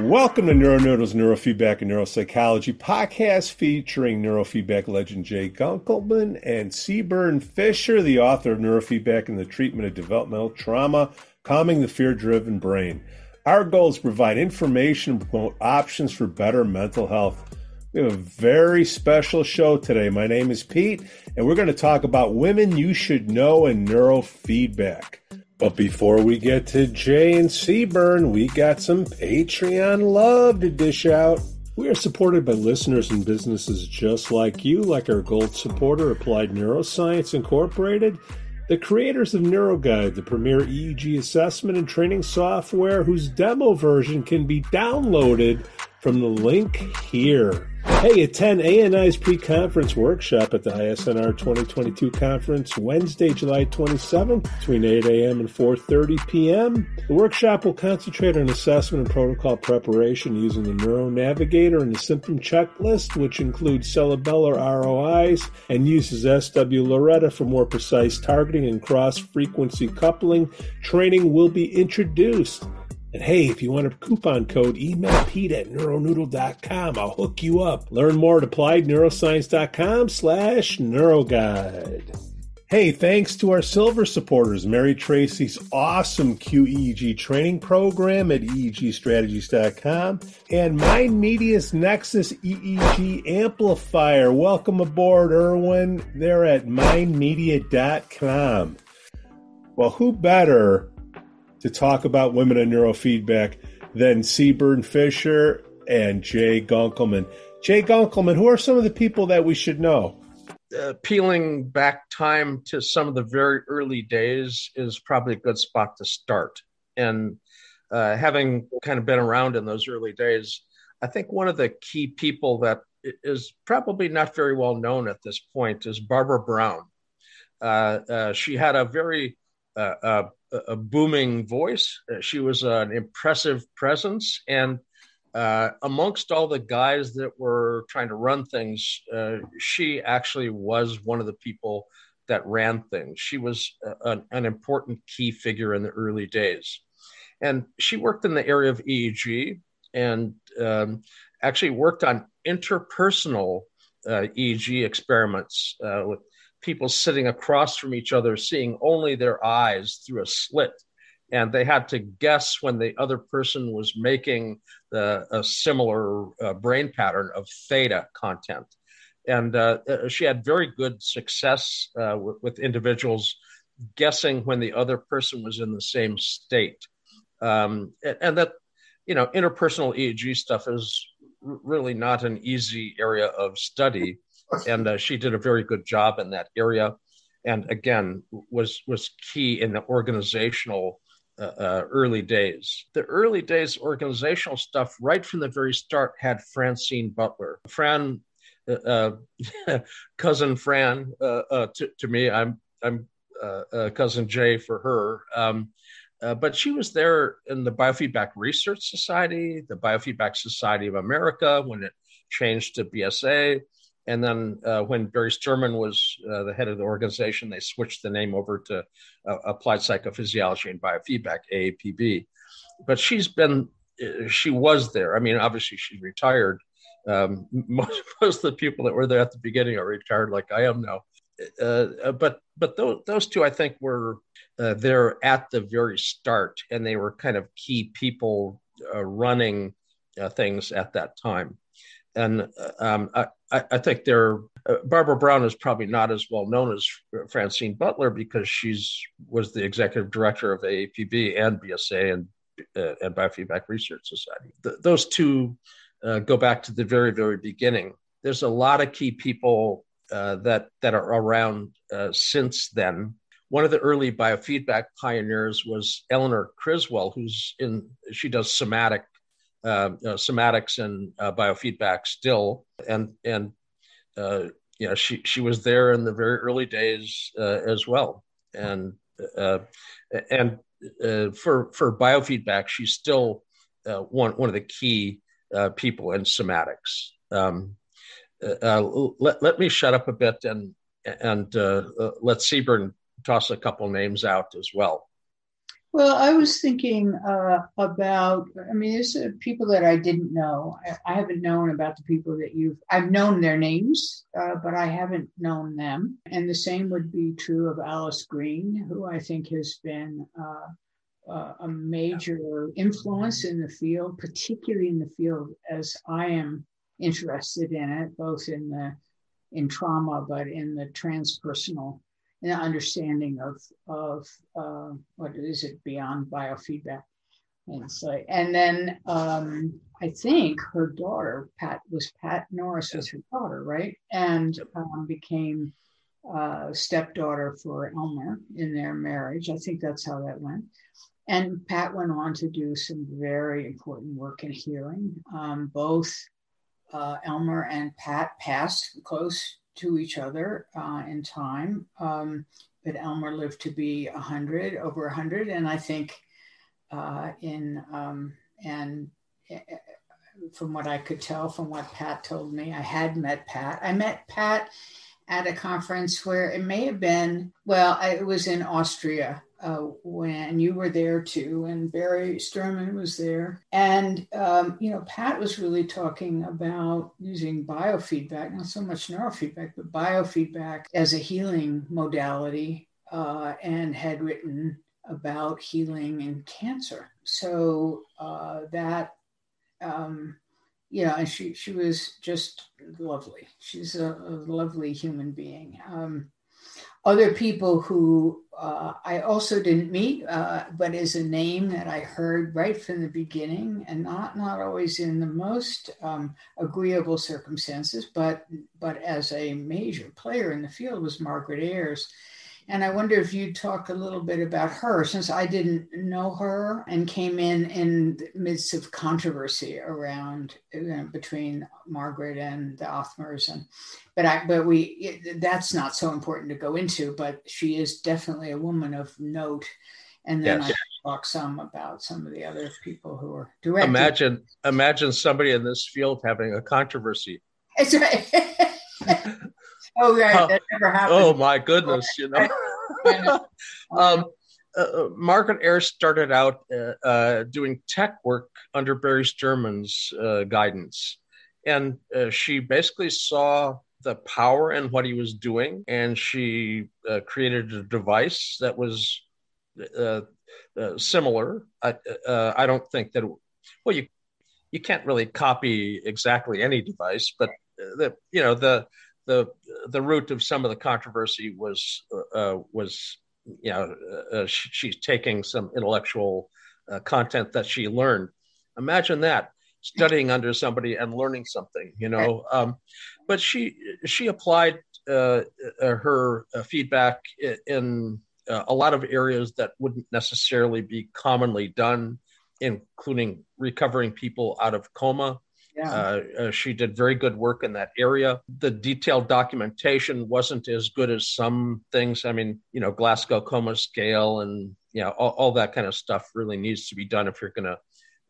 Welcome to NeuroNoodles Neurofeedback and Neuropsychology podcast featuring neurofeedback legend Jay Gunkelman and Sebern Fisher, the author of Neurofeedback and the Treatment of Developmental Trauma, Calming the Fear Driven Brain. Our goal is to provide information and promote options for better mental health. We have a very special show today. My name is Pete, and we're going to talk about women you should know in neurofeedback. But before we get to Jay and Sebern, we got some Patreon love to dish out. We are supported by listeners and businesses just like you, like our gold supporter, Applied Neuroscience Incorporated, the creators of NeuroGuide, the premier EEG assessment and training software whose demo version can be downloaded from the link here. Hey, attend ANI's pre-conference workshop at the ISNR 2022 conference Wednesday, July 27th between 8 a.m. and 4.30 p.m. The workshop will concentrate on assessment and protocol preparation using the Neuro Navigator and the symptom checklist, which includes cerebellar ROIs and uses swLORETA for more precise targeting and cross-frequency coupling. Training will be introduced. And hey, if you want a coupon code, email Pete at neuronoodle.com. I'll hook you up. Learn more at appliedneuroscience.com slash neuroguide. Hey, thanks to our silver supporters, Mary Tracy's awesome QEEG training program at EEGstrategies.com and Mind Media's Nexus EEG amplifier. Welcome aboard, Erwin. They're at mindmedia.com. Well, who better to talk about women in neurofeedback than Sebern Fisher and Jay Gunkelman. Jay Gunkelman, who are some of the people that we should know? Uh, peeling back time to some of the very early days is probably a good spot to start. And uh, having kind of been around in those early days, I think one of the key people that is probably not very well known at this point is Barbara Brown. Uh, uh she had a very uh, uh, a booming voice. Uh, she was an impressive presence, and uh, amongst all the guys that were trying to run things, uh, she actually was one of the people that ran things. She was an, an, important key figure in the early days, and she worked in the area of EEG and um, actually worked on interpersonal uh, EEG experiments uh, with people sitting across from each other seeing only their eyes through a slit. And they had to guess when the other person was making the, a similar uh, brain pattern of theta content. And uh, uh she had very good success uh, with, with, individuals guessing when the other person was in the same state. Um, and, and, that you know interpersonal eeg stuff is really not an easy area of study and uh, she did a very good job in that area. And again was was key in the organizational uh, uh, early days. The early days organizational stuff right from the very start had francine butler. Fran uh, uh, cousin fran uh, to, to, me i'm i'm cousin jay for her. Um, but she was there in the Biofeedback Research Society, the Biofeedback Society of America when it changed to BSA. And then uh, when Barry Sterman was uh, the head of the organization, they switched the name over to uh, Applied Psychophysiology and Biofeedback, AAPB. But she's been, uh, she was there. I mean, obviously she's retired. Um, most, most of the people that were there at the beginning are retired, like I am now. Uh, uh, but but those, those two, I think, were there at the very start, and they were kind of key people running things at that time and um, I, I, think they're uh, Barbara Brown is probably not as well known as Francine Butler because she's was the executive director of AAPB and BSA and uh, and Biofeedback Research Society. Th- those two uh, go back to the very very beginning. There's a lot of key people uh, that that are around uh, since then. One of the early biofeedback pioneers was Eleanor Criswell, who's in she does somatic uh, uh, somatics and uh, biofeedback still, and and uh, you know she she was there in the very early days uh, as well, and uh, and for for biofeedback, she's still one one of the key people in somatics. Um, let let me shut up a bit and and let Sebern toss a couple names out as well. Well, I was thinking uh, about, I mean, there's uh, people that I didn't know. I, I, haven't known about the people that you've, I've known their names, uh, but I haven't known them. And the same would be true of Alyce Green, who I think has been uh, a major influence in the field, particularly in the field as I am interested in it, both in the in trauma, but in the transpersonal an understanding of of uh, what is it beyond biofeedback? And so and then um, I think her daughter Pat was Pat Norris was her daughter right? And um, became uh, stepdaughter for Elmer in their marriage. I think that's how that went. And Pat went on to do some very important work in healing. Um, both uh, Elmer and Pat passed close to each other uh, in time. Um, but Elmer lived to be 100, over 100. And I think uh, in, um, and uh, from what I could tell from what Pat told me, I had met Pat. I met Pat at a conference where it may have been, well, it was in Austria uh, when you were there too, and Barry Sterman was there. And, um, you know, Pat was really talking about using biofeedback, not so much neurofeedback, but biofeedback as a healing modality, uh, and had written about healing in cancer. So uh, that, um, and she, she was just lovely. She's a, a lovely human being. Um, other people who uh, I also didn't meet, uh, but is a name that I heard right from the beginning, and not not always in the most um, agreeable circumstances, but but as a major player in the field was Margaret Ayers, and I wonder if you'd talk a little bit about her, since I didn't know her and came in in the midst of controversy around you know, between Margaret and the Othmers, and but I but we it, that's not so important to go into. But she is definitely a woman of note, and then yes. I talk some about some of the other people who are directed. Imagine imagine somebody in this field having a controversy. It's right. Oh, right. That never happened. Oh, my goodness. You know, um, uh, uh, Margaret Ayers started out uh, uh, doing tech work under Barry Sterman's uh, guidance. And uh, she basically saw the power in what he was doing. And she created a device that was similar. I, I don't think that, it, well, you, you can't really copy exactly any device, but the, you know, the, the the root of some of the controversy was uh, was you know uh, uh she's taking some intellectual uh, content that she learned. Imagine that studying under somebody and learning something, you know. Um, but she she applied uh, uh, her feedback in a lot of areas that wouldn't necessarily be commonly done, including recovering people out of coma yeah. Uh, uh, she did very good work in that area. The detailed documentation wasn't as good as some things. I mean, you know, Glasgow Coma Scale and you know all, all that kind of stuff really needs to be done if you're going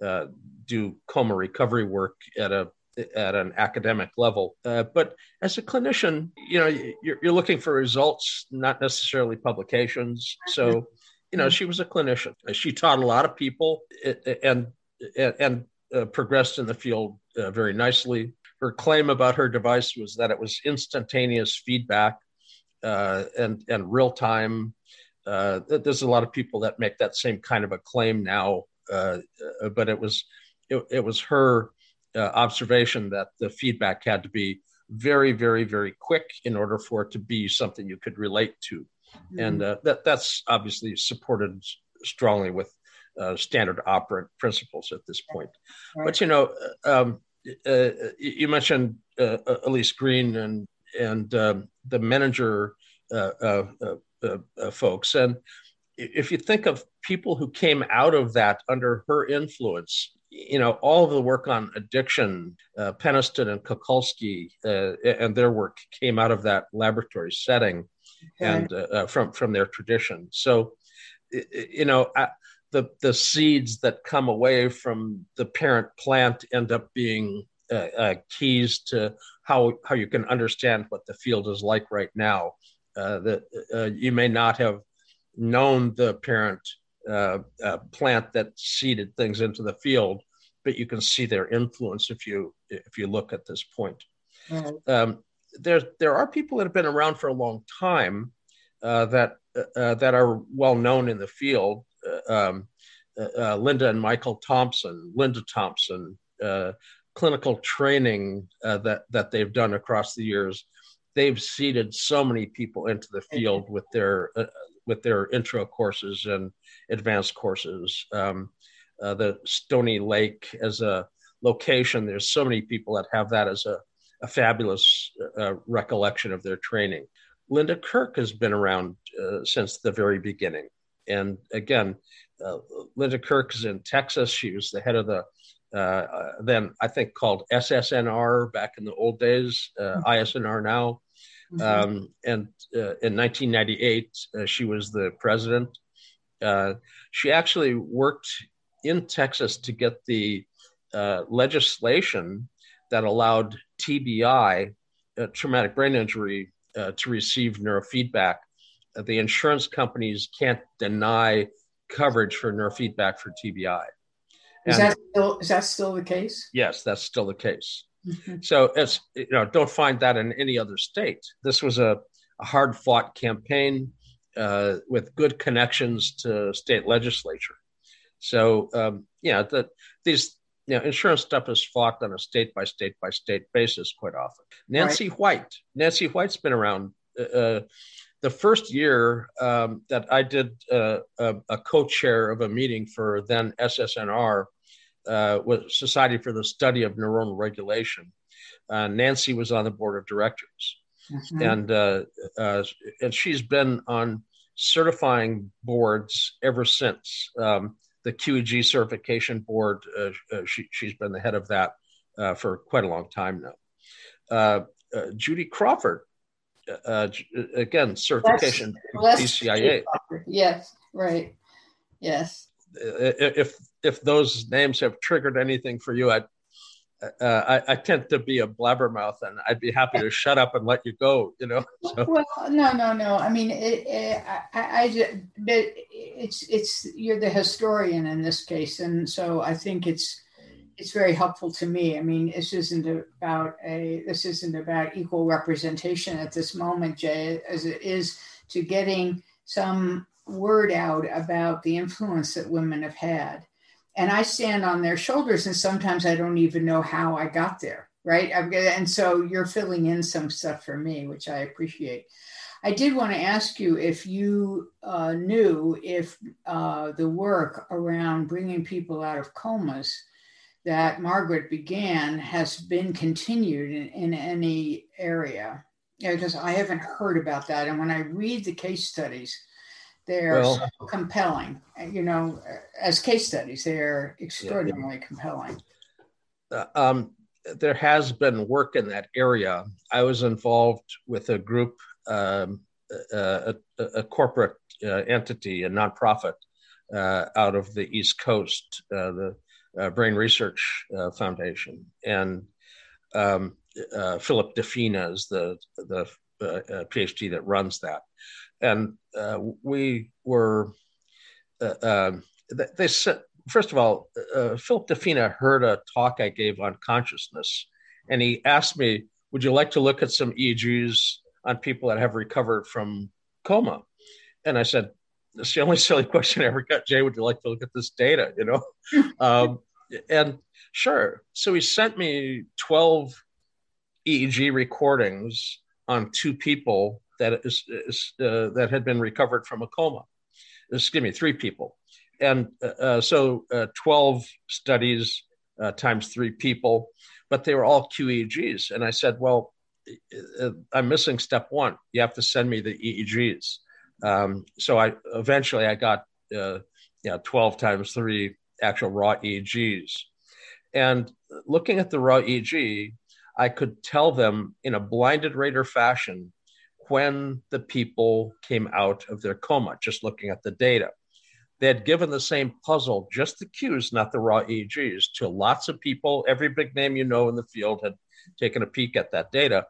to uh, do coma recovery work at a at an academic level. Uh, but as a clinician, you know, you're, you're, looking for results, not necessarily publications. So, you know, she was a clinician. She taught a lot of people and and, and uh, progressed in the field uh, very nicely. Her claim about her device was that it was instantaneous feedback uh, and and real time. Uh, there's a lot of people that make that same kind of a claim now, uh, but it was it, it was her observation that the feedback had to be very very very quick in order for it to be something you could relate to, mm-hmm. and that that's obviously supported strongly with uh, standard operant principles at this point. Right. But you know, um, uh, you mentioned uh, uh, Elise Green and and um, the uh, uh, folks, and if you think of people who came out of that under her influence, you know, all of the work on addiction, uh, Peniston and Kulkosky, uh, and their work came out of that laboratory setting okay. and uh, from from their tradition. So, you know, I, the the seeds that come away from the parent plant end up being uh, uh, keys to how how you can understand what the field is like right now. Uh, that uh, you may not have known the parent uh, uh, plant that seeded things into the field, but you can see their influence if you if you look at this point. Right. Um, there there are people that have been around for a long time uh, that uh, that are well known in the field. Uh, um, uh, Linda and Michael Thompson, Linda Thompson, clinical training that that they've done across the years. They've seeded so many people into the field with their with their intro courses and advanced courses. Um, uh, the Stony Lake as a location, there's so many people that have that as a, a fabulous uh, recollection of their training. Linda Kirk has been around uh, since the very beginning. And again, uh, Linda Kirk is in Texas. She was the head of the uh, uh, then I think called SSNR back in the old days, mm-hmm. ISNR now. Mm-hmm. Um, and uh, in 1998, uh, she was the president. Uh, she actually worked in Texas to get the uh, legislation that allowed TBI, traumatic brain injury, uh, to receive neurofeedback. The insurance companies can't deny coverage for neurofeedback for TBI. And is that still is that still the case? Yes, that's still the case. Mm-hmm. So it's you know don't find that in any other state. This was a, a hard fought campaign uh, with good connections to state legislature. So um, yeah, the, these you know, insurance stuff is fought on a state by state by state basis quite often. Nancy right. White, Nancy White's been around. Uh, uh, the first year um, that I did uh, a, a, co-chair of a meeting for then SSNR, uh, was Society for the Study of Neuronal Regulation. Uh, Nancy was on the board of directors, mm-hmm. and uh, uh, and she's been on certifying boards ever since. Um, the QEEG certification board, uh, she, has been the head of that for quite a long time now. Judy Crawford, Uh, uh, uh, again, certification less, BCIA. Yes, right. Yes. If if those names have triggered anything for you, I, uh, I, I, tend to be a blabbermouth, and I'd be happy to shut up and let you go. You know. So. Well, no, no, no. I mean, it, it, I, I just, but it's it's you're the historian in this case, and so I think it's it's very helpful to me. I mean, this isn't about a this isn't about equal representation at this moment, Jay, as it is to getting some word out about the influence that women have had and I stand on their shoulders, and sometimes I don't even know how I got there, right? and so you're filling in some stuff for me, which I appreciate. I did want to ask you if you uh, knew if uh, the work around bringing people out of comas that Margaret began has been continued in, in any area. because I haven't heard about that. And when I read the case studies, they're well, so compelling. You know, as case studies, they're extraordinarily yeah, compelling. Uh, um, there has been work in that area. I was involved with a group, um, a, a, a, corporate uh, entity, a nonprofit uh, out of the East Coast, uh, the uh, Brain Research uh, Foundation, and um, Philip Defina is the the PhD that runs that. And uh, we were uh, um, they said first of all uh, philip defina heard a talk i gave on consciousness and he asked me would you like to look at some eegs on people that have recovered from coma? And i said it's the only silly question i ever got jay would you like to look at this data you know um, and sure so he sent me 12 eeg recordings on two people that is, is uh, that had been recovered from a coma. Excuse me, three people, and uh, uh so uh, twelve studies uh, times three people, but they were all QEEGs. And I said, well, I'm missing step one. You have to send me the EEGs. Um, so I eventually I got uh, you know, 12 times three actual raw EEGs. And looking at the raw EEG, I could tell them in a blinded rater fashion when the people came out of their coma, just looking at the data. They had given the same puzzle, just the cues, not the raw EEGs, to lots of people. Every big name you know in the field had taken a peek at that data,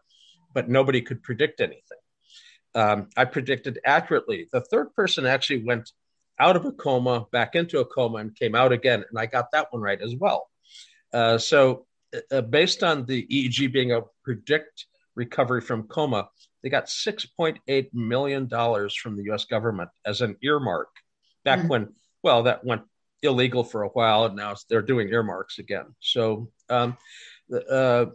but nobody could predict anything. Um, I predicted accurately. The third person actually went out of a coma, back into a coma, and came out again. And I got that one right as well. Uh, so, uh, based on the EEG being a predict recovery from coma, they got $6.8 million from the US government as an earmark back mm-hmm. when, well, that went illegal for a while and now they're doing earmarks again. So, um, uh,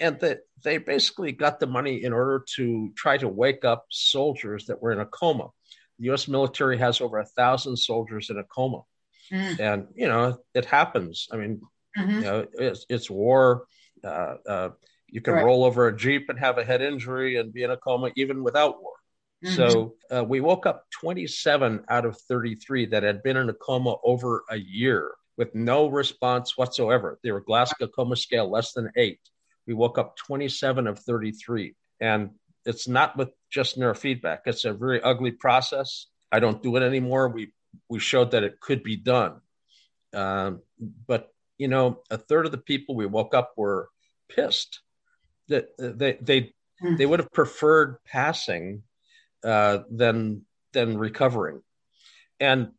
and that they basically got the money in order to try to wake up soldiers that were in a coma. The U.S. military has over a thousand soldiers in a coma, mm. and you know it happens. I mean, mm-hmm. you know, it's, it's war. Uh, uh, you can right. roll over a jeep and have a head injury and be in a coma even without war. Mm-hmm. So uh, we woke up 27 out of 33 that had been in a coma over a year with no response whatsoever. They were Glasgow coma scale less than eight. We woke up 27 of 33. And it's not with just neurofeedback. It's a very ugly process. I don't do it anymore. We we showed that it could be done. Um, but you know, a third of the people we woke up were pissed that they they hmm. they would have preferred passing uh, than than recovering. And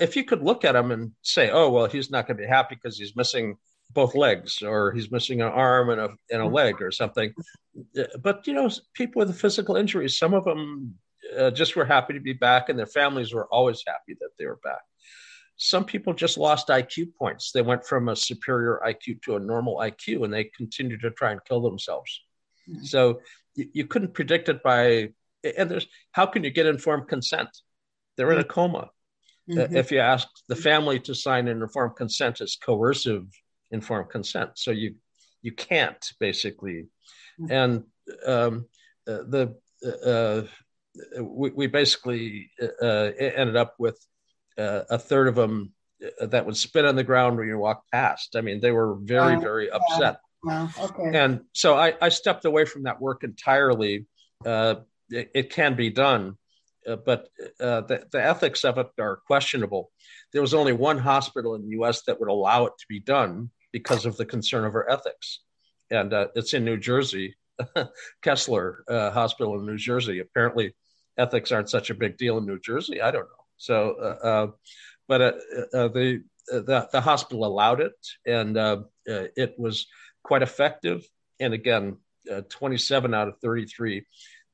if you could look at him and say, "Oh, well, he's not going to be happy because he's missing both legs, or he's missing an arm and a and a leg, or something," but you know, people with physical injuries, some of them uh, just were happy to be back, and their families were always happy that they were back. Some people just lost IQ points. They went from a superior IQ to a normal IQ, and they continued to try and kill themselves. Mm-hmm. So you, you couldn't predict it by. And there's how can you get informed consent? They're in a coma uh, mm-hmm. if you ask the family to sign an informed consent, it's coercive informed consent. So you you can't basically, mm-hmm. and um, uh, the uh, uh we, we basically uh, ended up with a third of them that would spit on the ground when you walk past. I mean, they were very, very upset. Yeah. Okay. And so I, I, stepped away from that work entirely. Uh, it, it, can be done, uh, but uh, the, the, ethics of it are questionable. There was only one hospital in the U.S. that would allow it to be done because of the concern over ethics, and uh, it's in New Jersey, Kessler uh, Hospital in New Jersey. Apparently, ethics aren't such a big deal in New Jersey. I don't know. So, uh, uh but uh, uh, the, the, the hospital allowed it, and it was quite effective. And again, 27 out of 33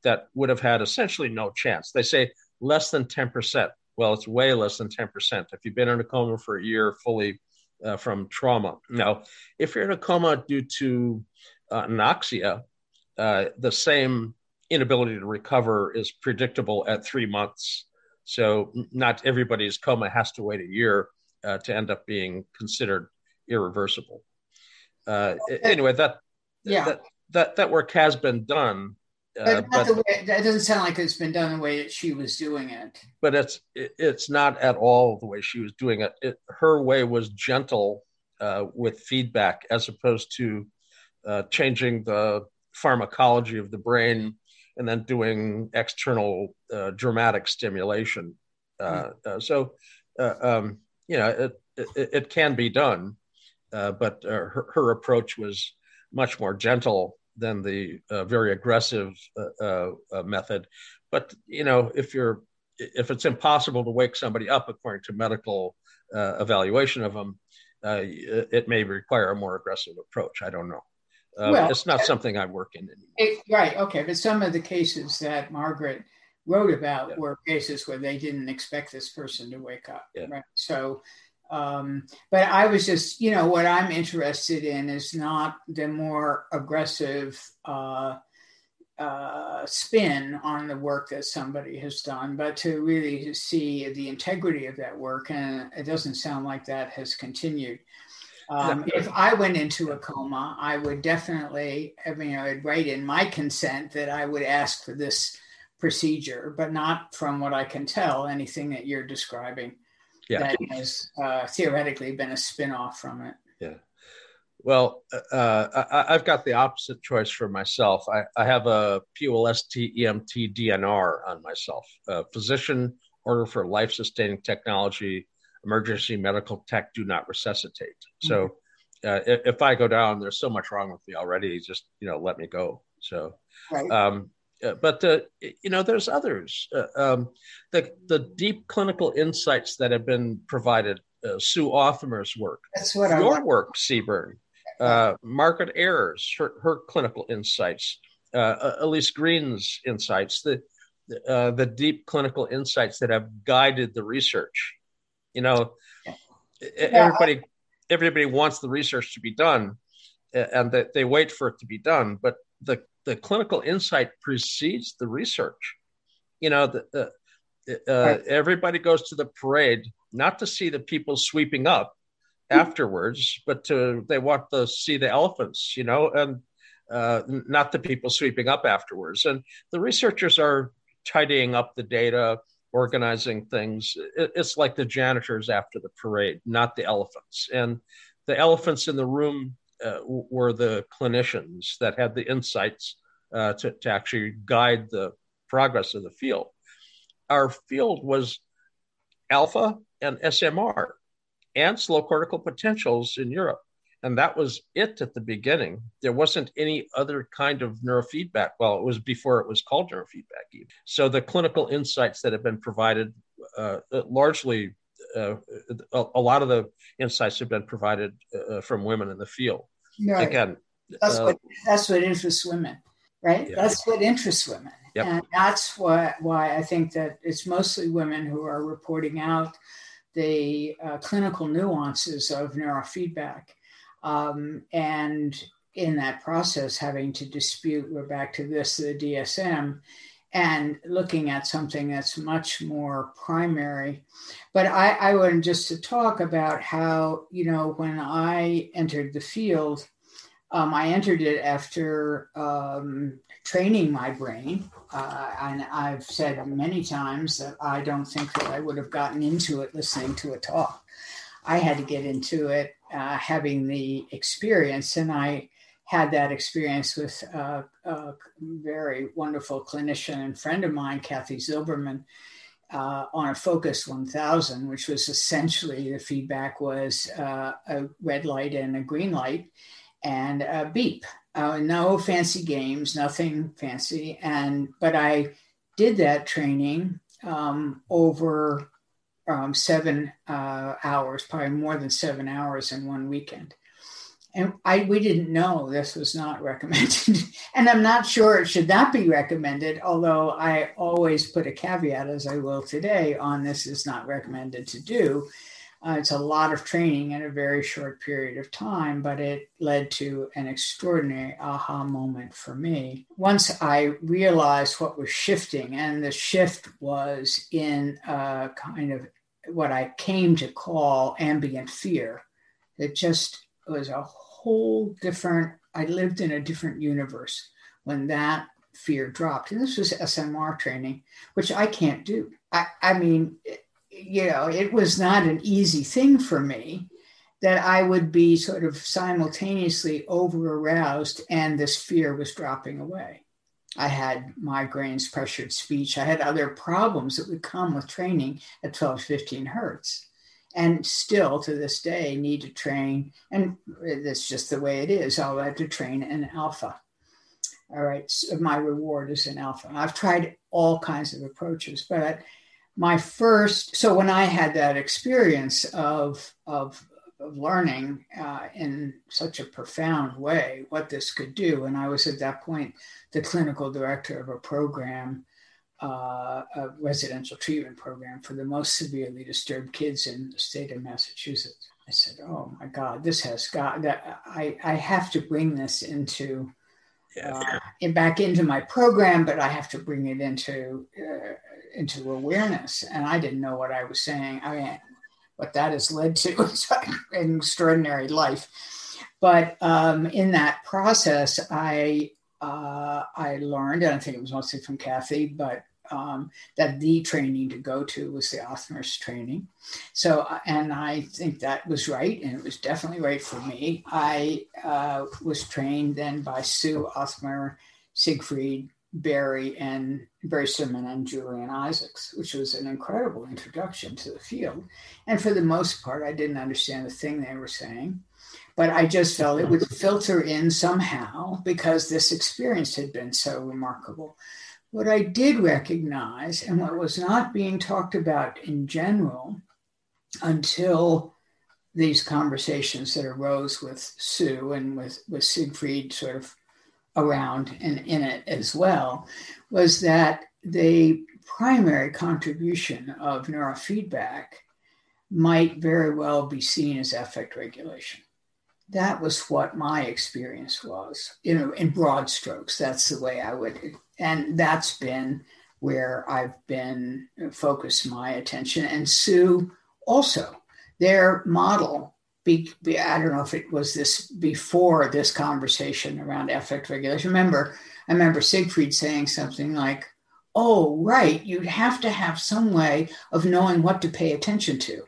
that would have had essentially no chance. They say less than 10%. Well, it's way less than 10%. If you've been in a coma for a year fully uh, from trauma. Now, if you're in a coma due to uh, anoxia, uh, the same inability to recover is predictable at three months. So, not everybody's coma has to wait a year uh, to end up being considered irreversible. Uh, anyway, that, yeah. that that that work has been done uh, but, way, that doesn't sound like it's been done the way that she was doing it. But it's it, it's not at all the way she was doing it. it her way was gentle uh, with feedback, as opposed to uh, changing the pharmacology of the brain and then doing external uh, dramatic stimulation. Mm. so, um, you know, it, it, it can be done, but her, her approach was much more gentle than the uh, very aggressive uh, uh, uh, method. But you know, if you're if it's impossible to wake somebody up according to medical uh, evaluation of them, it may require a more aggressive approach. I don't know. well, it's not something I work in anymore. It, right. Okay. But some of the cases that Margaret wrote about yeah. were cases where they didn't expect this person to wake up. Yeah. Right. So um, but I was just, you know, what I'm interested in is not the more aggressive uh, uh, spin on the work that somebody has done, but to really see the integrity of that work. And it doesn't sound like that has continued. Um, if I went into a coma, I would definitely, I mean, I would write in my consent that I would ask for this procedure, but not from what I can tell, anything that you're describing yeah. that has uh, theoretically been a spin-off from it. Yeah. Well, uh, I, have got the opposite choice for myself. I, I have a POLST DNR on myself, a physician order for life-sustaining technology, emergency medical tech do not resuscitate. Mm-hmm. So uh, if, if, I go down, there's so much wrong with me already. Just you know, let me go. So, right. um, Uh, but uh, you know, there's others. Uh, um, the the deep clinical insights that have been provided. Uh, Sue Othmer's work. That's what your I work, Sebern. Uh, Margaret Ayers, her, her clinical insights. Uh, Elise Green's insights. The the deep clinical insights that have guided the research. You know, yeah. everybody everybody wants the research to be done, and that they wait for it to be done. But the the clinical insight precedes the research. You know, the, the uh, everybody goes to the parade not to see the people sweeping up afterwards, but to they want to see the elephants. You know, and uh, not the people sweeping up afterwards. And the researchers are tidying up the data, organizing things. It's like the janitors after the parade, not the elephants. And the elephants in the room uh, were the clinicians that had the insights uh, to, to actually guide the progress of the field. Our field was alpha and SMR and slow cortical potentials in Europe. And that was it at the beginning. There wasn't any other kind of neurofeedback. Well, it was before it was called neurofeedback. Even. So the clinical insights that have been provided uh, largely uh, a, a, lot of the insights have been provided uh, from women in the field. Right. Again, that's uh, what that's what interests women, right? Yeah. That's what interests women, yep. and that's what why I think that it's mostly women who are reporting out the uh, clinical nuances of neurofeedback, um, and in that process, having to dispute. We're back to this the DSM and looking at something that's much more primary. But I, I wanted just to talk about how, you know, when I entered the field, um, I entered it after um, training my brain. Uh, and I've said many times that I don't think that I would have gotten into it listening to a talk. I had to get into it uh, having the experience. And I had that experience with a, a very wonderful clinician and friend of mine, Kathy Zilberman, uh, on a Focus 1000, which was essentially the feedback was uh, a red light and a green light and a beep. Uh, no fancy games, nothing fancy. And but I did that training um, over um, seven uh, hours, probably more than seven hours in one weekend and I we didn't know this was not recommended, and I'm not sure it should not be recommended. Although I always put a caveat, as I will today, on this is not recommended to do. Uh, it's a lot of training in a very short period of time, but it led to an extraordinary aha moment for me. Once I realized what was shifting, and the shift was in a kind of what I came to call ambient fear. It just was a whole different, I lived in a different universe when that fear dropped. And this was SMR training, which I can't do. I, I mean, you know, it was not an easy thing for me that I would be sort of simultaneously over aroused and this fear was dropping away. I had migraines, pressured speech. I had other problems that would come with training at 12, 15 hertz and still to this day need to train. And that's just the way it is. I'll have to train an alpha. All right, so my reward is an alpha. I've tried all kinds of approaches, but my first, so when I had that experience of, of, of learning uh, in such a profound way what this could do, and I was at that point the clinical director of a program uh, a residential treatment program for the most severely disturbed kids in the state of Massachusetts. I said, "Oh my God, this has got that. I I have to bring this into uh, back into my program, but I have to bring it into uh, into awareness." And I didn't know what I was saying. I mean, what that has led to is an extraordinary life. But um, in that process, I uh, I learned, and I think it was mostly from Kathy, but um, that the training to go to was the Othmer's training. So, uh, and I think that was right, and it was definitely right for me. I uh, was trained then by Sue Othmer, Siegfried Barry and Barry Simon and Julian Isaacs, which was an incredible introduction to the field. And for the most part, I didn't understand a thing they were saying, but I just felt it would filter in somehow because this experience had been so remarkable. What I did recognize, and what was not being talked about in general until these conversations that arose with Sue and with, with Siegfried sort of around and in it as well was that the primary contribution of neurofeedback might very well be seen as affect regulation. That was what my experience was, you know, in broad strokes. That's the way I would, and that's been where I've been uh, focused my attention. And Sue also, their model be, be, I don't know if it was this before this conversation around affect regulation. Remember, I remember Siegfried saying something like, "Oh, right, you'd have to have some way of knowing what to pay attention to."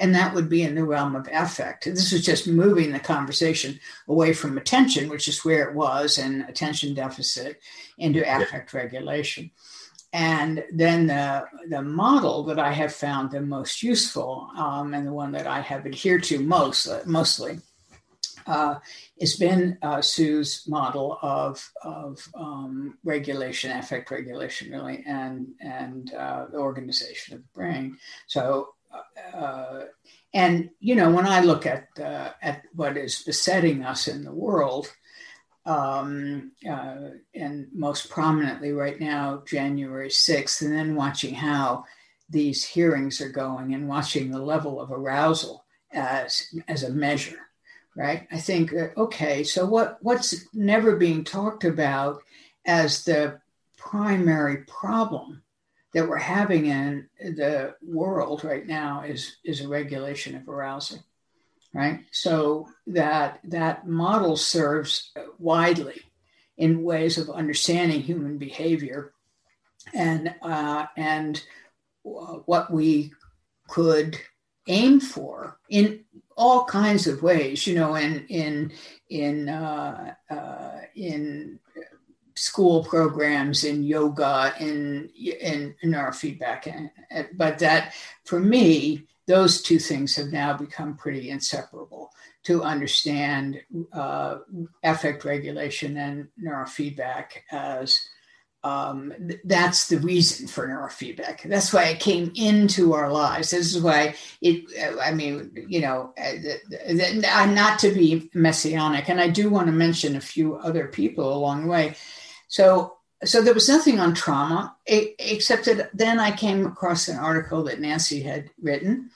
And that would be in the realm of affect. This was just moving the conversation away from attention, which is where it was, and attention deficit, into affect regulation. And then the, the model that I have found the most useful um, and the one that I have adhered to most, mostly uh, has been uh, Sue's model of, of um, regulation, affect regulation, really, and, and uh, the organization of the brain. So, uh, and you know, when I look at uh, at what is besetting us in the world, um, uh, and most prominently right now, January 6th, and then watching how these hearings are going and watching the level of arousal as, as a measure, right? I think, uh, okay, so what, what's never being talked about as the primary problem that we're having in the world right now is, is a regulation of arousal right? So that that model serves widely in ways of understanding human behavior and uh, and what we could aim for in all kinds of ways, you know, in in in uh, uh, in school programs, in yoga, in in neurofeedback, but that for me those two things have now become pretty inseparable to understand uh, affect regulation and neurofeedback as um, that's the reason for neurofeedback. That's why it came into our lives. This is why it, I mean, you know, uh, not to be messianic, and I do want to mention a few other people along the way. So, so there was nothing on trauma, except that then I came across an article that Nancy had written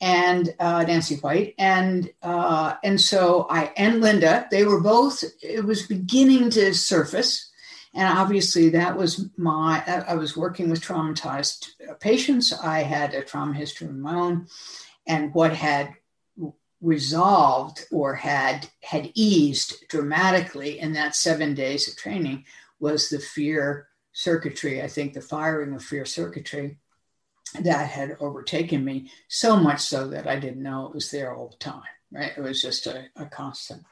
and uh, Nancy White, and uh, and so I and Linda, they were both. It was beginning to surface, and obviously that was my. I was working with traumatized patients. I had a trauma history of my own, and what had resolved or had had eased dramatically in that seven days of training was the fear circuitry. I think the firing of fear circuitry that had overtaken me so much so that I didn't know it was there all the time, right? It was just a, a constant.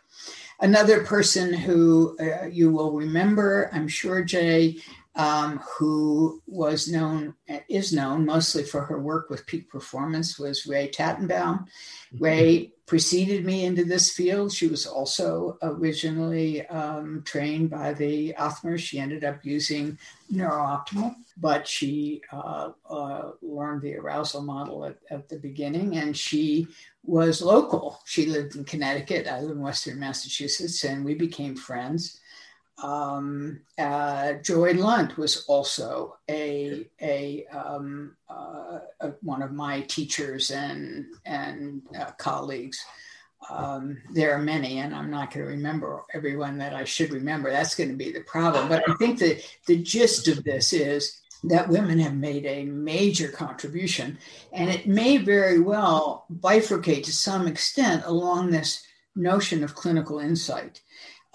Another person who uh, you will remember, I'm sure, Jay, um, who was known, is known mostly for her work with peak performance, was Rae Tattenbaum. Mm-hmm. Ray preceded me into this field. She was also originally um, trained by the Othmer. She ended up using neurooptimal, but she uh, uh, learned the arousal model at, at, the beginning and she was local. She lived in Connecticut, I live in Western Massachusetts, and we became friends. Um, uh, Joy Lunt was also a, a, um, uh, a, one of my teachers and, and uh, colleagues. Um, there are many, and I'm not going to remember everyone that I should remember. That's going to be the problem. But I think that the gist of this is that women have made a major contribution, and it may very well bifurcate to some extent along this notion of clinical insight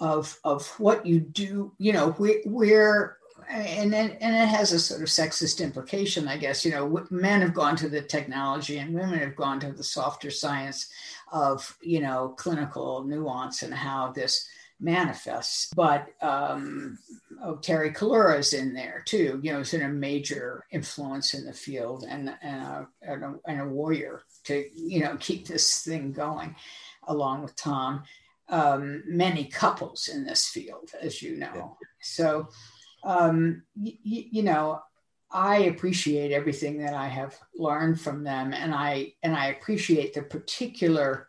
of of what you do you know where, where and then, and it has a sort of sexist implication i guess you know men have gone to the technology and women have gone to the softer science of you know clinical nuance and how this manifests. But um, oh, Terry Collura is in there too. You know, he's been a major influence in the field and and a, and a, and a warrior to you know keep this thing going, along with Tom. Um, many couples in this field, as you know. So, um, y- y- you know, I appreciate everything that I have learned from them, and I and I appreciate the particular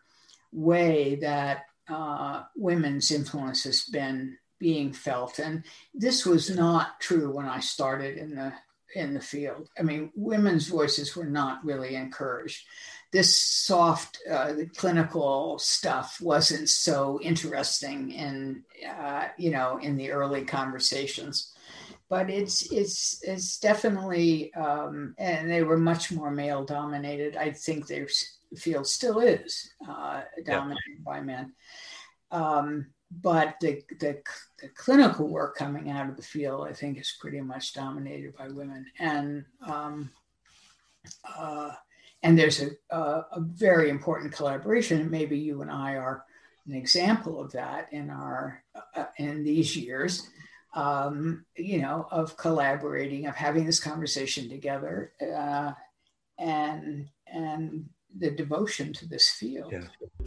way that uh, women's influence has been being felt. And this was not true when I started in the in the field. I mean, women's voices were not really encouraged. This soft, uh, clinical stuff wasn't so interesting in, uh, you know, in the early conversations. But it's it's it's definitely, um, and they were much more male dominated. I think their field still is uh, dominated yeah. by men. Um, but the, the, the, clinical work coming out of the field, I think, is pretty much dominated by women. And um, uh, and there's a, a, a, very important collaboration. Maybe you and I are an example of that in our uh, in these years. Um, you know, of collaborating, of having this conversation together, uh, and and the devotion to this field. Yeah.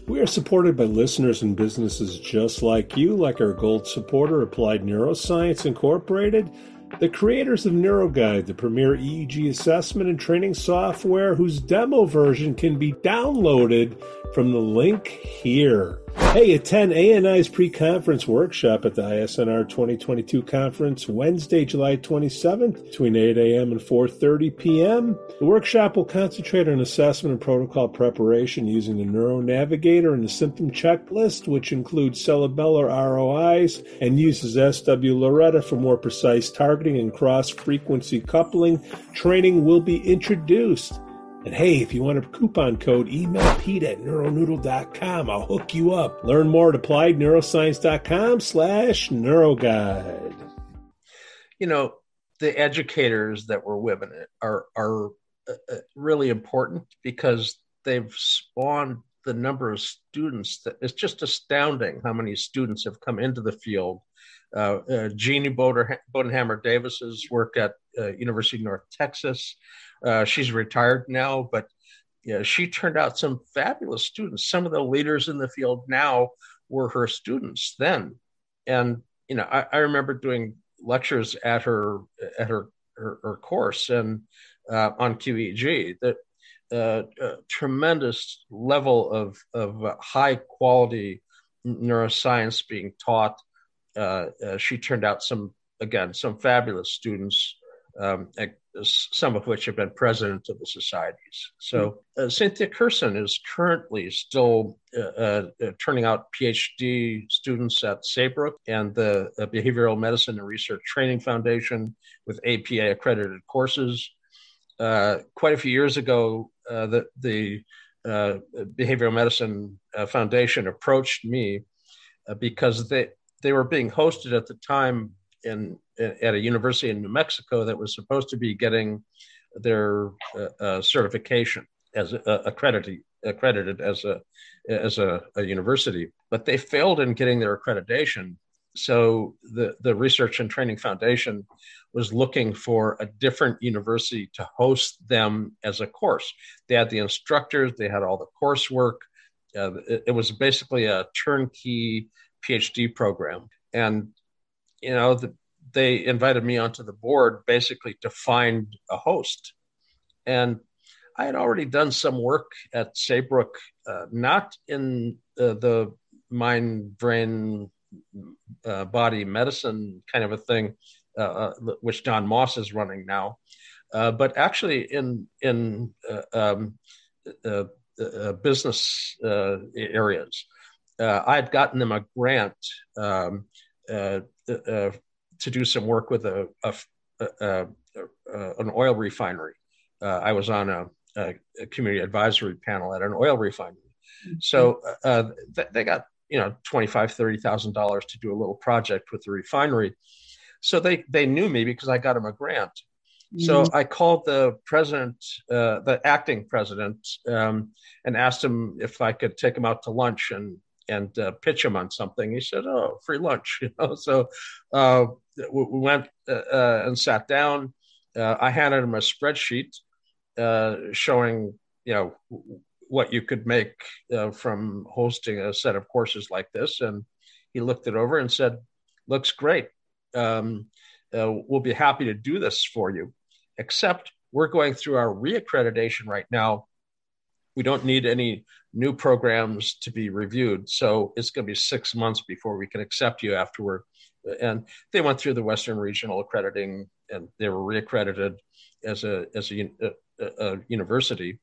We are supported by listeners and businesses just like you, like our gold supporter, Applied Neuroscience Incorporated, the creators of NeuroGuide, the premier EEG assessment and training software whose demo version can be downloaded from the link here. Hey, attend ANI's pre-conference workshop at the ISNR 2022 conference Wednesday, July 27th between 8 a.m. and 4.30 p.m. The workshop will concentrate on assessment and protocol preparation using the Neuro Navigator and the symptom checklist, which includes cerebellar ROIs and uses swLORETA for more precise targeting and cross-frequency coupling. Training will be introduced. And hey, if you want a coupon code, email Pete at neuronoodle.com. I'll hook you up. Learn more at appliedneuroscience.com slash neuroguide. You know, the educators that were women are, are uh, uh, really important because they've spawned the number of students that it's just astounding how many students have come into the field. Uh, uh, Genie Bodenhamer Davis's work at uh, University of North Texas, she's retired now, but yeah, she turned out some fabulous students. Some of the leaders in the field now were her students then, and you know, I, I remember doing lectures at her at her her, her course and uh, on QEEG that uh, tremendous level of of high quality neuroscience being taught. Uh, uh, she turned out some again some fabulous students um, some of which have been president of the societies. So uh, Cynthia Kerson is currently still uh, uh, turning out PhD students at Saybrook and the Behavioral Medicine and Research Training Foundation with APA accredited courses. Uh, quite a few years ago, uh, the, the Behavioral Medicine Foundation approached me because they, they were being hosted at the time in, at a university in New Mexico that was supposed to be getting their uh, uh, certification as uh, accredited accredited as a as a, a, university, but they failed in getting their accreditation. So the the Research and Training Foundation was looking for a different university to host them as a course. They had the instructors, they had all the coursework. Uh, it, it was basically a turnkey PhD program, and you know, the, they invited me onto the board basically to find a host. And I had already done some work at Saybrook, uh, not in uh, the mind, brain, uh, body medicine kind of a thing, uh, uh, which Don Moss is running now, uh, but actually in in um, business areas. I had gotten them a grant um, uh, to do some work with a, a, a, a an oil refinery. Uh, I was on a, community advisory panel at an oil refinery. Mm-hmm. So uh, th- they got you know twenty five thirty thousand dollars to do a little project with the refinery. So they they knew me because I got them a grant. So mm-hmm. I called the president, uh, the acting president, um, and asked him if I could take him out to lunch and and uh, pitch him on something. He said, "Oh, free lunch," you know. So uh, we, we, went uh, uh, and sat down. Uh, I handed him a spreadsheet showing, you know, what you could make from hosting a set of courses like this, and he looked it over and said, "Looks great. Um, we'll be happy to do this for you, except." We're going through our reaccreditation right now we don't need any new programs to be reviewed. So it's going to be six months before we can accept you afterward. And they went through the Western Regional accrediting, and they were reaccredited as a as a, a, a university,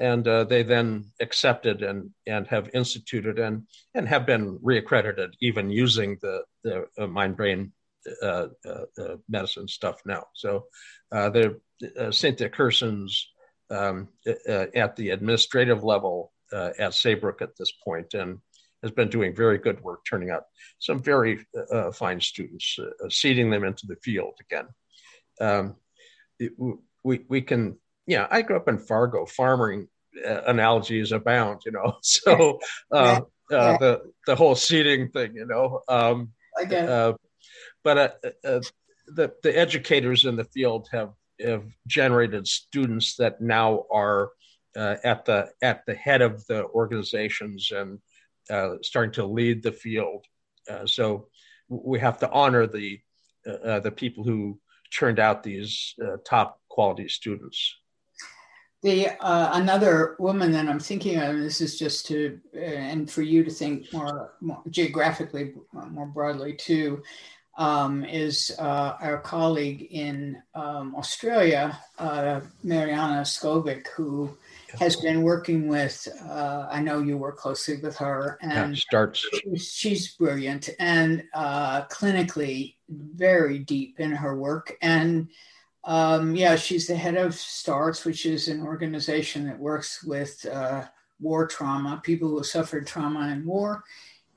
and uh, they then accepted and and have instituted and and have been reaccredited, even using the the uh, mind brain uh, uh, uh, medicine stuff now. So uh, the uh, Cynthia Kerson's um, uh, at the administrative level uh, at Saybrook at this point and has been doing very good work, turning out some very uh, fine students, uh, seeding them into the field again. Um, it, we, we can, yeah, I grew up in Fargo, farming uh, analogies abound, you know, so uh, yeah. the, the whole seeding thing, you know. Um, but the, the educators in the field have have generated students that now are uh, at the at the head of the organizations and uh, starting to lead the field. Uh, so we have to honor the uh, uh, the people who turned out these uh, top quality students. The another woman that I'm thinking of, this is just to and for you to think more, more geographically more broadly too um, is uh, our colleague in um, Australia, uh, Mirjana Askovic, who has been working with, uh, I know you work closely with her, and starts. She's, she's, brilliant and uh, clinically very deep in her work. And um, yeah, she's the head of STARTTS, which is an organization that works with uh, war trauma, people who suffered trauma in war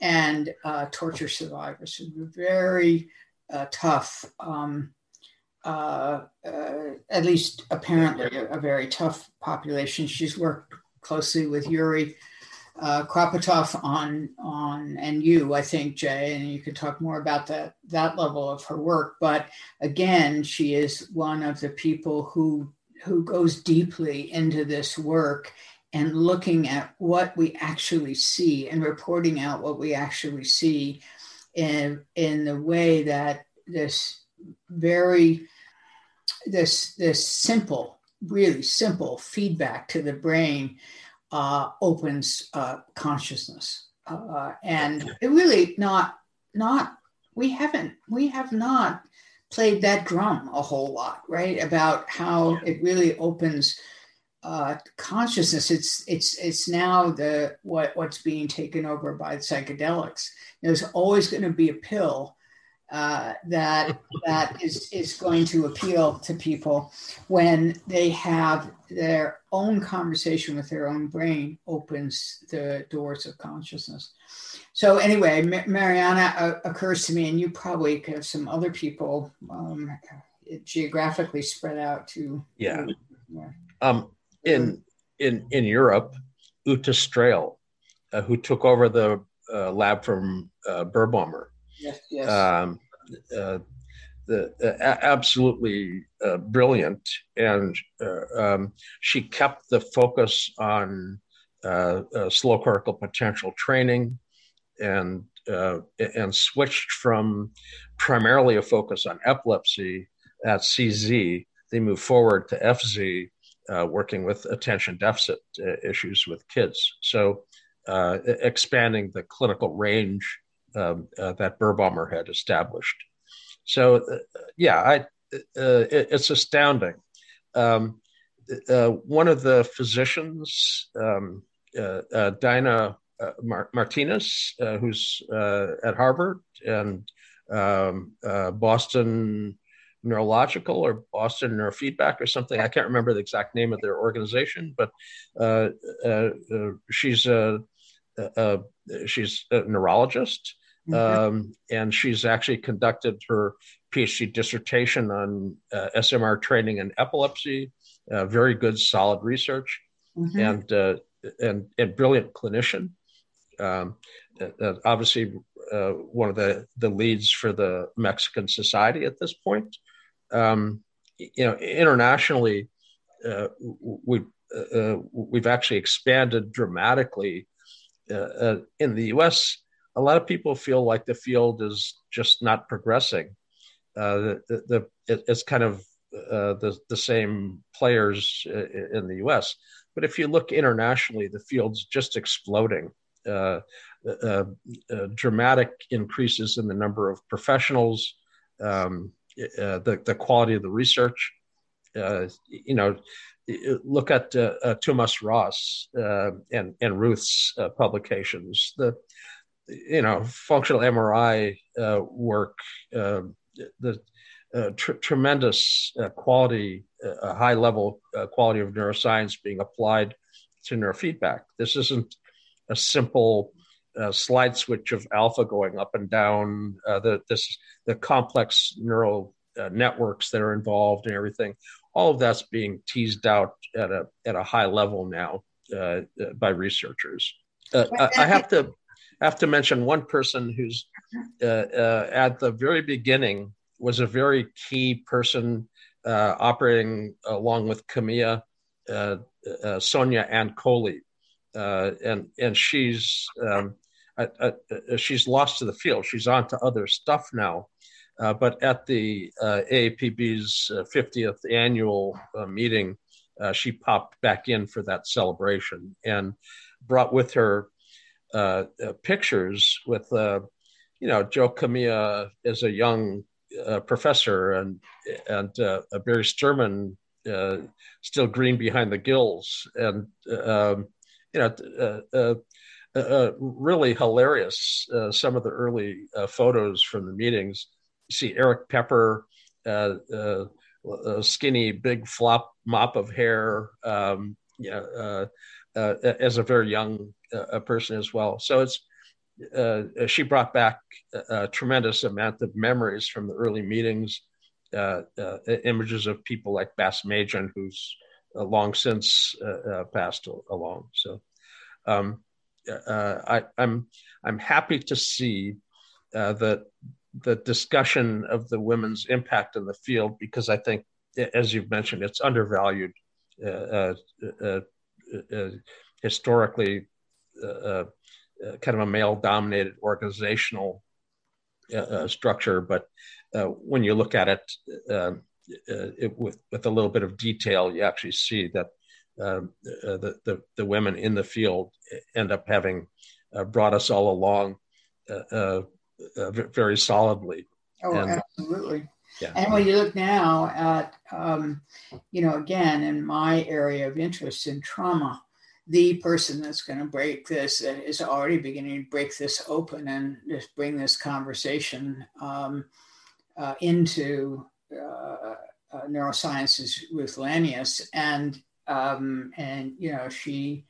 and uh, torture survivors. Who were very uh, tough, um, uh, uh, at least apparently a, a, very tough population. She's worked closely with Yuri uh, Kropotov on on and you, I think, Jay, and you can talk more about that that level of her work. But again, she is one of the people who who goes deeply into this work and looking at what we actually see and reporting out what we actually see in in the way that this very this this simple really simple feedback to the brain uh, opens uh, consciousness. Uh, and it really not not we haven't we have not played that drum a whole lot right about how it really opens uh, consciousness. It's it's it's now the what what's being taken over by psychedelics. There's always going to be a pill uh, that that is is going to appeal to people when they have their own conversation with their own brain opens the doors of consciousness. So anyway, Mirjana uh, occurs to me, and you probably could have some other people um, geographically spread out too. Yeah. yeah. Um, in in in Europe, Ute Strehl, uh, who took over the uh, lab from uh, Birbaumer. Yes, yes. Um, uh, the, uh, absolutely uh, brilliant, and um, she kept the focus on slow cortical potential training, and and switched from primarily a focus on epilepsy at CZ. They moved forward to FZ, uh, working with attention deficit uh, issues with kids. So, uh, expanding the clinical range um, uh, that Birbaumer had established. So, yeah, I, it, it's astounding. Um, one of the physicians, um, Dinah Mar- Martinez, who's at Harvard and um, Boston neurological or Boston Neurofeedback or something. I can't remember the exact name of their organization, but uh, uh, uh she's a, she's a neurologist, mm-hmm. um, and she's actually conducted her PhD dissertation on uh, SMR training in epilepsy. very good, solid research, mm-hmm. and uh, and and brilliant clinician. Um, uh, obviously, uh, one of the, the leads for the Mexican Society at this point. Um, you know, internationally, uh, we uh, we've actually expanded dramatically. Uh, in the U.S., a lot of people feel like the field is just not progressing. the, the, the it's kind of the the same players in the U.S. But if you look internationally, the field's just exploding. Uh, uh, uh, dramatic increases in the number of professionals, um, the, the quality of the research. you know, look at uh, Tomas Ros and and Ruth's publications. The you know functional MRI work, the uh, tr- tremendous uh, quality, uh, high level quality of neuroscience being applied to neurofeedback. This isn't a simple uh, slide switch of alpha going up and down. Uh, the this the complex neural uh, networks that are involved and everything. All of that's being teased out at a at a high level now uh, uh, by researchers. Uh, I, I, have to have to mention one person who's at the very beginning was a very key person operating along with Kamiya, Sonia Ancoli uh, and and she's um, she's lost to the field. She's on to other stuff now. Uh, but at the uh, AAPB's 50th uh, annual uh, meeting, uh, she popped back in for that celebration and brought with her pictures with, you know, Joe Kamiya as a young professor and and Barry Sterman still green behind the gills and um, you know, uh, uh, uh, uh really hilarious. Uh, some of the early photos from the meetings. You see Erik Peper, skinny, big flop mop of hair, um, as a very young person as well. So it's uh, she brought back a, a, tremendous amount of memories from the early meetings, uh, uh, images of people like Basmajian, who's long since uh, uh, passed along. So um, I, I'm, I'm happy to see that the discussion of the women's impact in the field because I think, as you've mentioned, it's undervalued uh, uh, uh, historically. kind of a male-dominated organizational structure, but when you look at it uh, it, with with a little bit of detail, you actually see that um, uh, the, the, the women in the field end up having uh, brought us all along uh, uh, very solidly. Oh, and, absolutely. Yeah. And when you look now at, um, you know, again, in my area of interest in trauma, the person that's going to break this is already beginning to break this open and just bring this conversation um, uh, into uh, uh, neurosciences with Lanius, and um, and you know she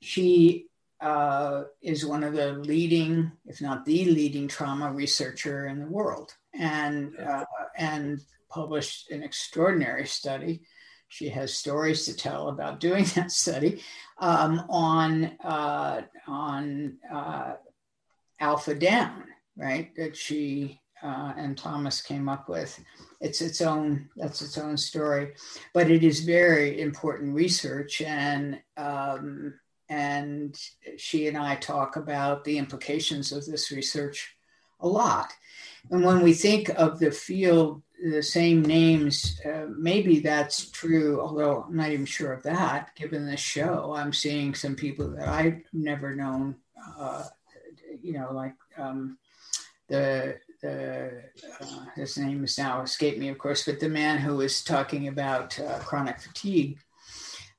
she uh, is one of the leading, if not the leading, trauma researcher in the world, and uh, and published an extraordinary study. She has stories to tell about doing that study um, on uh, on uh, alpha down, right? That she uh, and Tomas came up with. It's its own that's its own story, but it is very important research, and um, and she and I talk about the implications of this research a lot. And when we think of the field, the same names, uh, maybe that's true, although I'm not even sure of that. Given this show, I'm seeing some people that I've never known, uh, you know, like um, the the uh, his name is now escaped me, of course, but the man who was talking about uh, chronic fatigue.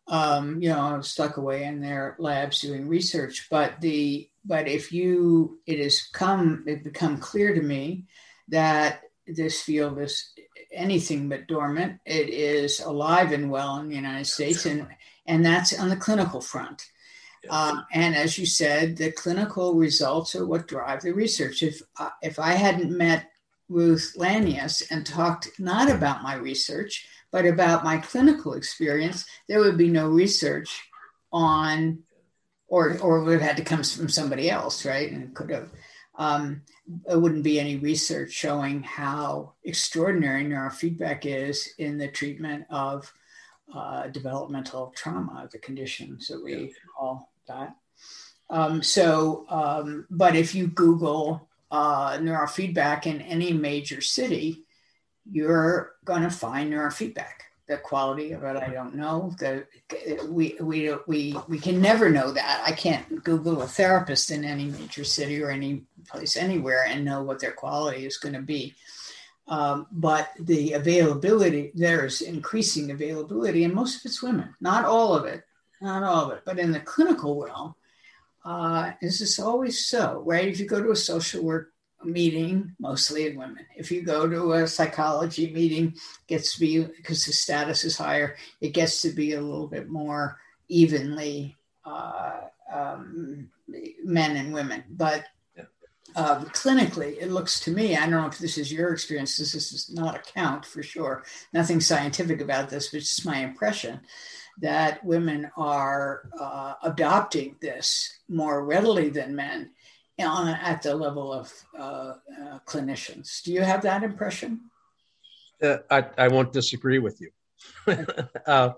Um, you know, stuck away in their labs doing research. But the but if you it has come it become clear to me that this field is anything but dormant. It is alive and well in the United States, and and that's on the clinical front. Um, and as you said, the clinical results are what drive the research. If uh, if I hadn't met Ruth Lanius and talked not about my research but about my clinical experience, there would be no research on or or would have had to come from somebody else, right? And it could have. Um, it wouldn't be any research showing how extraordinary neurofeedback is in the treatment of uh, developmental trauma, the conditions that we all that. Um, so, um, but if you Google uh, neurofeedback in any major city, you're going to find neurofeedback. The quality of it i don't know. The we we we we can never know that. I can't google a therapist in any major city or any place anywhere and know what their quality is going to be um, but the availability there's increasing availability and most of it's women not all of it not all of it but in the clinical realm uh, this always so right if you go to a social work meeting, mostly women. If you go to a psychology meeting, gets to be because the status is higher, it gets to be a little bit more evenly uh, um, men and women. But uh, clinically, it looks to me, I don't know if this is your experience, this is not a count for sure, nothing scientific about this, but it's just my impression that women are uh, adopting this more readily than men on at the level of uh, uh, clinicians. Do you have that impression? Uh, I, I won't disagree with you. Uh,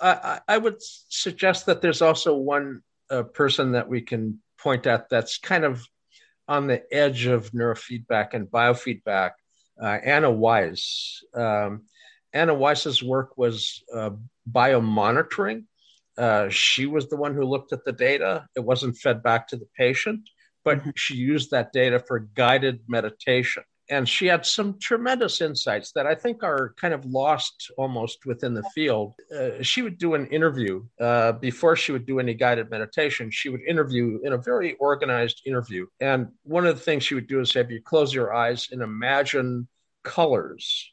I, I, would suggest that there's also one uh, person that we can point at that's kind of on the edge of neurofeedback and biofeedback. Uh, Anna Wise. Um, Anna Wise's work was biomonitoring uh, she was the one who looked at the data. It wasn't fed back to the patient, but mm-hmm. she used that data for guided meditation. And she had some tremendous insights that I think are kind of lost almost within the field. Uh, she would do an interview uh, before she would do any guided meditation. She would interview in a very organized interview. And one of the things she would do is have you close your eyes and imagine colors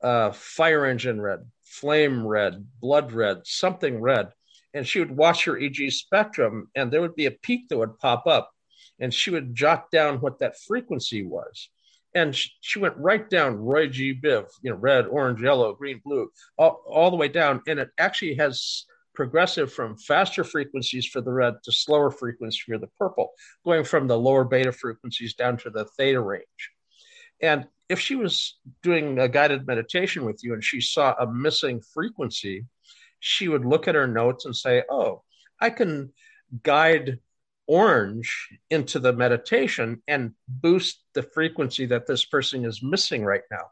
uh, fire engine red, flame red, blood red, something red and she would watch her EG spectrum, and there would be a peak that would pop up, and she would jot down what that frequency was. And she, she went right down Roy G. Biv, you know, red, orange, yellow, green, blue, all, all the way down. And it actually has progressive from faster frequencies for the red to slower frequencies for the purple, going from the lower beta frequencies down to the theta range. And if she was doing a guided meditation with you and she saw a missing frequency, she would look at her notes and say, Oh, I can guide orange into the meditation and boost the frequency that this person is missing right now.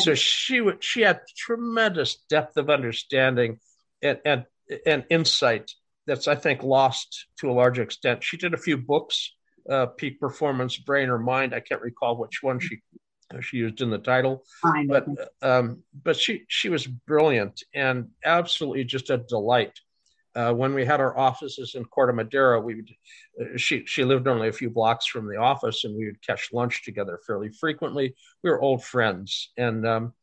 so she would she had tremendous depth of understanding and, and and insight that's I think lost to a large extent. She did a few books, uh, Peak Performance, Brain or Mind. I can't recall which one she she used in the title. But um, but she she was brilliant and absolutely just a delight. Uh, when we had our offices in Corte Madera, we would, uh, she she lived only a few blocks from the office, and we would catch lunch together fairly frequently. We were old friends, and um,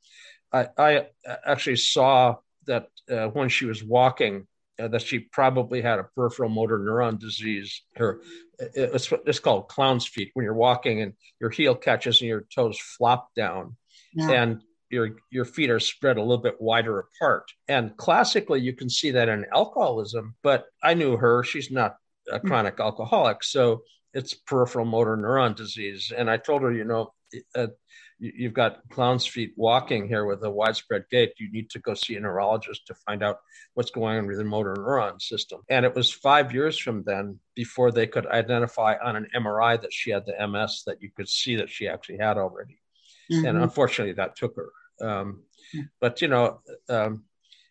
I, I actually saw that uh, when she was walking uh, that she probably had a peripheral motor neuron disease. Her, it's, it's called clown's feet when you're walking and your heel catches and your toes flop down, yeah. and your your feet are spread a little bit wider apart. And classically, you can see that in alcoholism. But I knew her; she's not a hmm. chronic alcoholic, so it's peripheral motor neuron disease. And I told her, you know, uh, you've got clown's feet walking here with a widespread gait. You need to go see a neurologist to find out what's going on with the motor neuron system. And it was five years from then before they could identify on an MRI that she had the MS that you could see that she actually had already. Mm-hmm. And unfortunately, that took her. Um, but you know, um,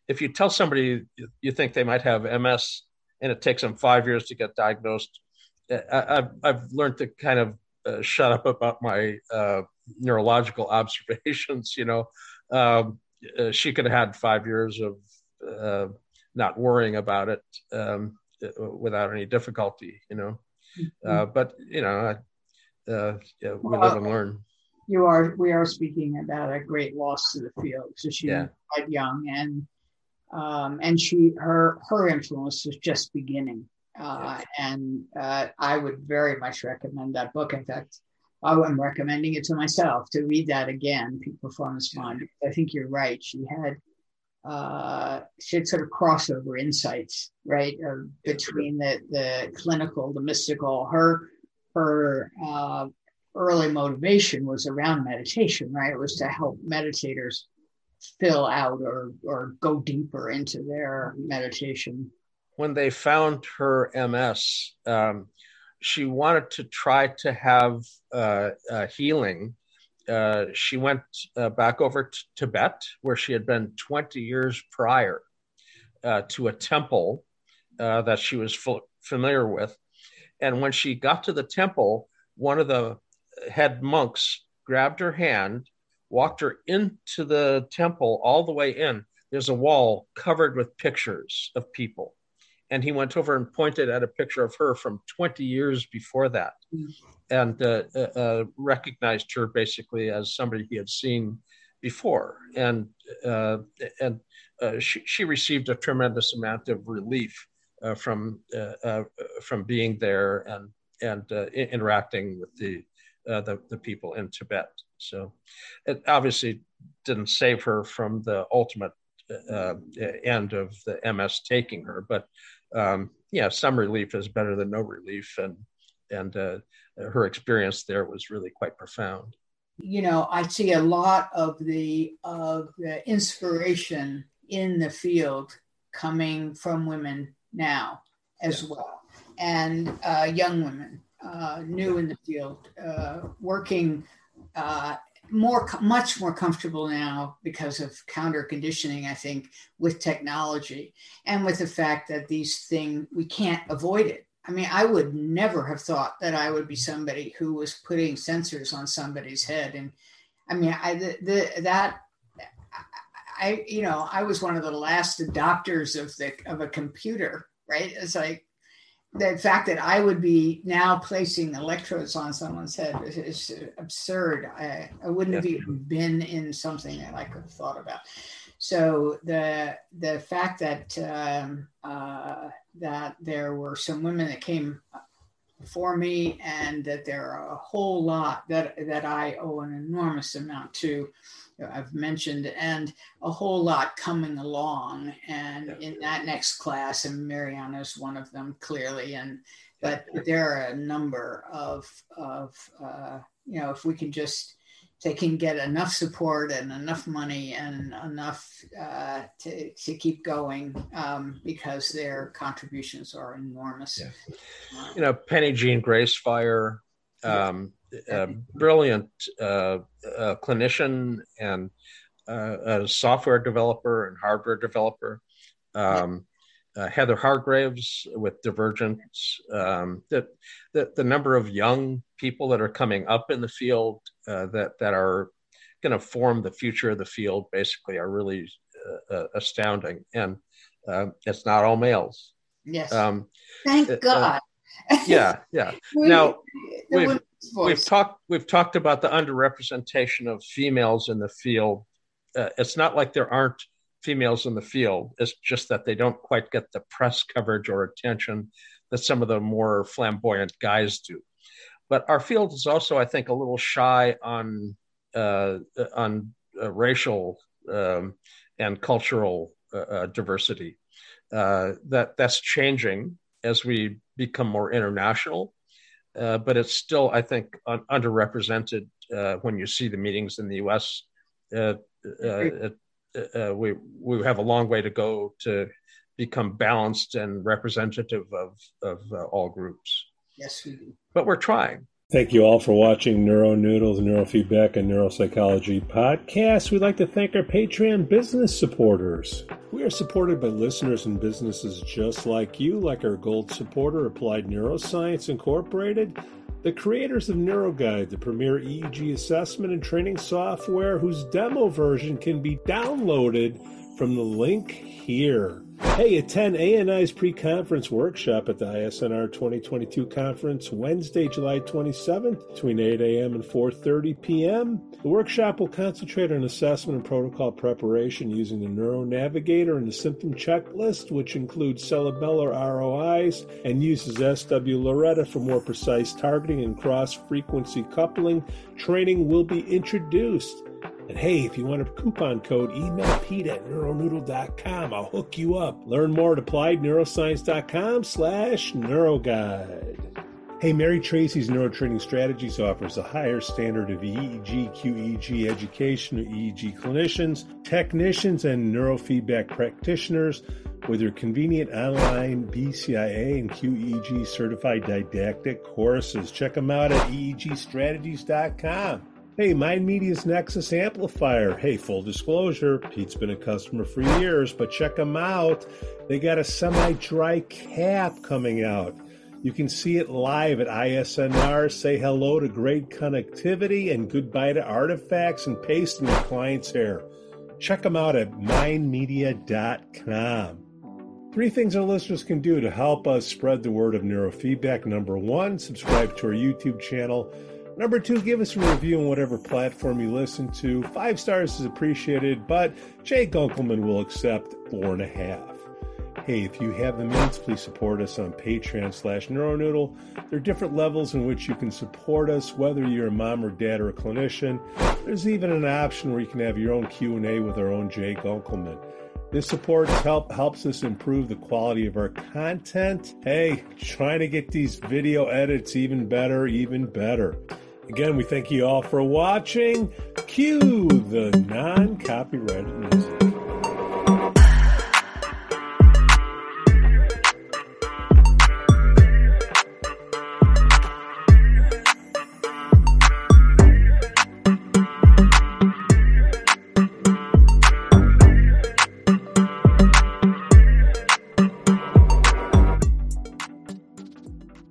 if you tell somebody you think they might have MS and it takes them five years to get diagnosed, I, have I've learned to kind of uh, shut up about my uh, neurological observations. You know, um, uh, she could have had five years of uh, not worrying about it um, without any difficulty. You know, mm-hmm. uh, but you know, uh, yeah, we live and learn. You are. We are speaking about a great loss to the field. So she yeah. died young, and um, and she her her influence was just beginning. Uh, and uh, I would very much recommend that book. In fact, I'm recommending it to myself to read that again, Peak Performance Bond. I think you're right. She had uh, she had sort of crossover insights, right, uh, between the the clinical, the mystical. Her her uh, early motivation was around meditation, right? It was to help meditators fill out or or go deeper into their meditation. When they found her MS, um, she wanted to try to have uh, uh, healing. Uh, she went uh, back over to Tibet, where she had been 20 years prior, uh, to a temple uh, that she was familiar with. And when she got to the temple, one of the head monks grabbed her hand walked her into the temple all the way in. There's a wall covered with pictures of people. And he went over and pointed at a picture of her from 20 years before that mm. and uh, uh, uh, recognized her basically as somebody he had seen before. And, uh, and uh, she, she, received a tremendous amount of relief uh, from, from being there and, and interacting with the, the, the people in Tibet. So it obviously didn't save her from the ultimate uh, end of the MS taking her, but um, yeah, some relief is better than no relief, and and uh, her experience there was really quite profound. You know, I see a lot of the of the inspiration in the field coming from women now as yeah. well, and uh, young women uh, new in the field, uh, working uh, more much more comfortable now because of counter conditioning i think with technology and with the fact that these things we can't avoid it. I mean i would never have thought that i would be somebody who was putting sensors on somebody's head. And i mean i the, the that i you know i was one of the last adopters of the of a computer right? It's like the fact that I would be now placing electrodes on someone's head is, is absurd. I, I wouldn't have even been in something that I could have thought about. So the the fact that um, uh, that there were some women that came before me, and that there are a whole lot that that I owe an enormous amount to I've mentioned, and a whole lot coming along. And in that next class, and Mirjana is one of them clearly. And but there are a number of of uh, you know if we can just they can get enough support and enough money and enough uh, to, to keep going um, because their contributions are enormous. Yeah. You know, Penijean Gracefire, um, a brilliant uh, uh, clinician and uh, a software developer and hardware developer. Um, uh, Heather Hargraves with Divergence. Um, the, the, the number of young people that are coming up in the field uh, that that are going to form the future of the field basically are really uh, astounding, and it's not all males. Yes. Um, Thank God. yeah, yeah. now we've, we've talked we've talked about the underrepresentation of females in the field. Uh, it's not like there aren't females in the field. It's just that they don't quite get the press coverage or attention that some of the more flamboyant guys do. But our field is also, I think, a little shy on uh, on uh, racial um, and cultural uh, uh, diversity. Uh, that that's changing as we become more international uh, but it's still, I think, un- underrepresented uh, when you see the meetings in the U.S. Uh, uh, uh, we we have a long way to go to become balanced and representative of of all groups. Yes, we do. But we're trying. Thank you all for watching Neuro Noodles, Neurofeedback, and Neuropsychology podcast. We'd like to thank our Patreon business supporters. We are supported by listeners and businesses just like you, like our gold supporter, Applied Neuroscience Incorporated, the creators of NeuroGuide, the premier EEG assessment and training software whose demo version can be downloaded from the link here. Hey, attend ANI's pre-conference workshop at the ISNR 2022 conference Wednesday, July 27th between 8 a.m. and 4.30 p.m. The workshop will concentrate on assessment and protocol preparation using the Neuro Navigator and the symptom checklist, which includes cerebellar ROIs and uses swLORETA for more precise targeting and cross-frequency coupling. Training will be introduced. And hey, if you want a coupon code, email Pete at neuronoodle.com. I'll hook you up. Learn more at appliedneuroscience.com slash neuroguide. Hey, Mary Tracy's Neurotraining Strategies offers a higher standard of EEG, QEEG education to EEG clinicians, technicians, and neurofeedback practitioners with their convenient online BCIA and QEEG certified didactic courses. Check them out at EEGstrategies.com. Hey, Mind Media's Nexus Amplifier. Hey, full disclosure, Pete's been a customer for years, but check them out. They got a semi dry cap coming out. You can see it live at ISNR. Say hello to great connectivity and goodbye to artifacts and paste in your client's hair. Check them out at mindmedia.com. Three things our listeners can do to help us spread the word of neurofeedback. Number one, subscribe to our YouTube channel. Number two, give us a review on whatever platform you listen to. Five stars is appreciated, but Jay Gunkelman will accept four and a half. Hey, if you have the means, please support us on Patreon slash Neuronoodle. There are different levels in which you can support us, whether you're a mom or dad or a clinician. There's even an option where you can have your own Q&A with our own Jake Gunkelman. This support help, helps us improve the quality of our content. Hey, trying to get these video edits even better, even better. Again, we thank you all for watching. Cue the non copyrighted music.